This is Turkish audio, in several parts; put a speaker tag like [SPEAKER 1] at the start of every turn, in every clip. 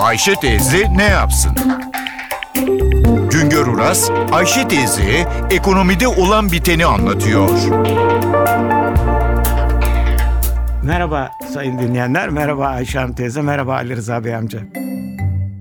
[SPEAKER 1] Ayşe teyze ne yapsın? Güngör Uras, Ayşe teyze ekonomide olan biteni anlatıyor.
[SPEAKER 2] Merhaba sayın dinleyenler, merhaba Ayşe Hanım teyze, merhaba Ali Rıza Bey amca.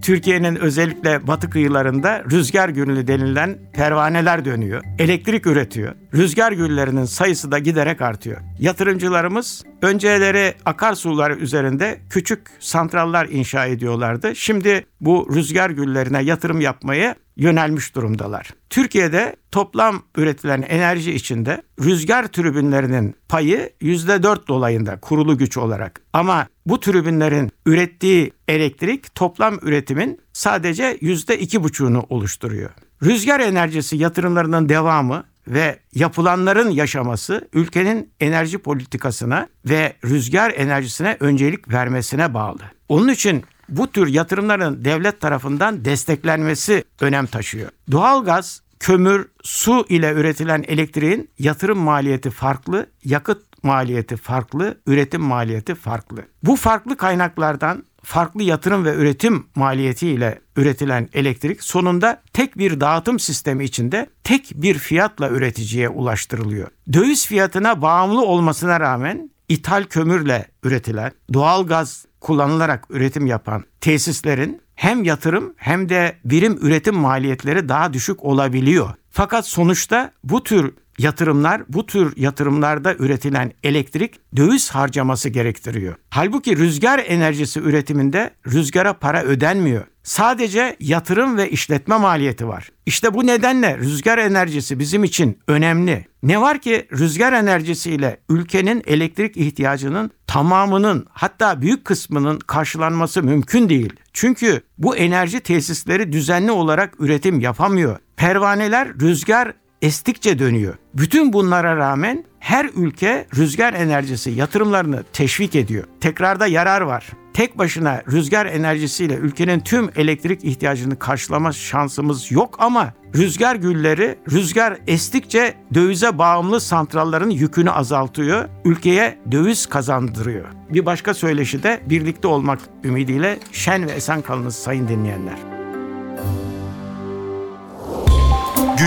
[SPEAKER 2] Türkiye'nin özellikle batı kıyılarında rüzgar gülü denilen pervaneler dönüyor. Elektrik üretiyor. Rüzgar güllerinin sayısı da giderek artıyor. Yatırımcılarımız önceleri akarsular üzerinde küçük santrallar inşa ediyorlardı. Şimdi bu rüzgar güllerine yatırım yapmaya yönelmiş durumdalar. Türkiye'de toplam üretilen enerji içinde rüzgar tribünlerinin payı %4 dolayında kurulu güç olarak. Ama bu tribünlerin ürettiği elektrik toplam üretimin sadece %2,5'unu oluşturuyor. Rüzgar enerjisi yatırımlarının devamı ve yapılanların yaşaması ülkenin enerji politikasına ve rüzgar enerjisine öncelik vermesine bağlı. Onun için bu tür yatırımların devlet tarafından desteklenmesi önem taşıyor. Doğalgaz, kömür, su ile üretilen elektriğin yatırım maliyeti farklı, yakıt maliyeti farklı, üretim maliyeti farklı. Bu farklı kaynaklardan farklı yatırım ve üretim maliyetiyle üretilen elektrik sonunda tek bir dağıtım sistemi içinde tek bir fiyatla üreticiye ulaştırılıyor. Döviz fiyatına bağımlı olmasına rağmen ithal kömürle üretilen, doğal gaz kullanılarak üretim yapan tesislerin hem yatırım hem de birim üretim maliyetleri daha düşük olabiliyor. Fakat sonuçta bu tür yatırımlar, bu tür yatırımlarda üretilen elektrik döviz harcaması gerektiriyor. Halbuki rüzgar enerjisi üretiminde rüzgara para ödenmiyor. Sadece yatırım ve işletme maliyeti var. İşte bu nedenle rüzgar enerjisi bizim için önemli. Ne var ki rüzgar enerjisiyle ülkenin elektrik ihtiyacının tamamının hatta büyük kısmının karşılanması mümkün değil. Çünkü bu enerji tesisleri düzenli olarak üretim yapamıyor. Pervaneler rüzgar estikçe dönüyor. Bütün bunlara rağmen her ülke rüzgar enerjisi yatırımlarını teşvik ediyor. Tekrarda yarar var. Tek başına rüzgar enerjisiyle ülkenin tüm elektrik ihtiyacını karşılama şansımız yok ama rüzgar gülleri rüzgar estikçe dövize bağımlı santralların yükünü azaltıyor, ülkeye döviz kazandırıyor. Bir başka söyleşi de birlikte olmak ümidiyle şen ve esen kalınız sayın dinleyenler.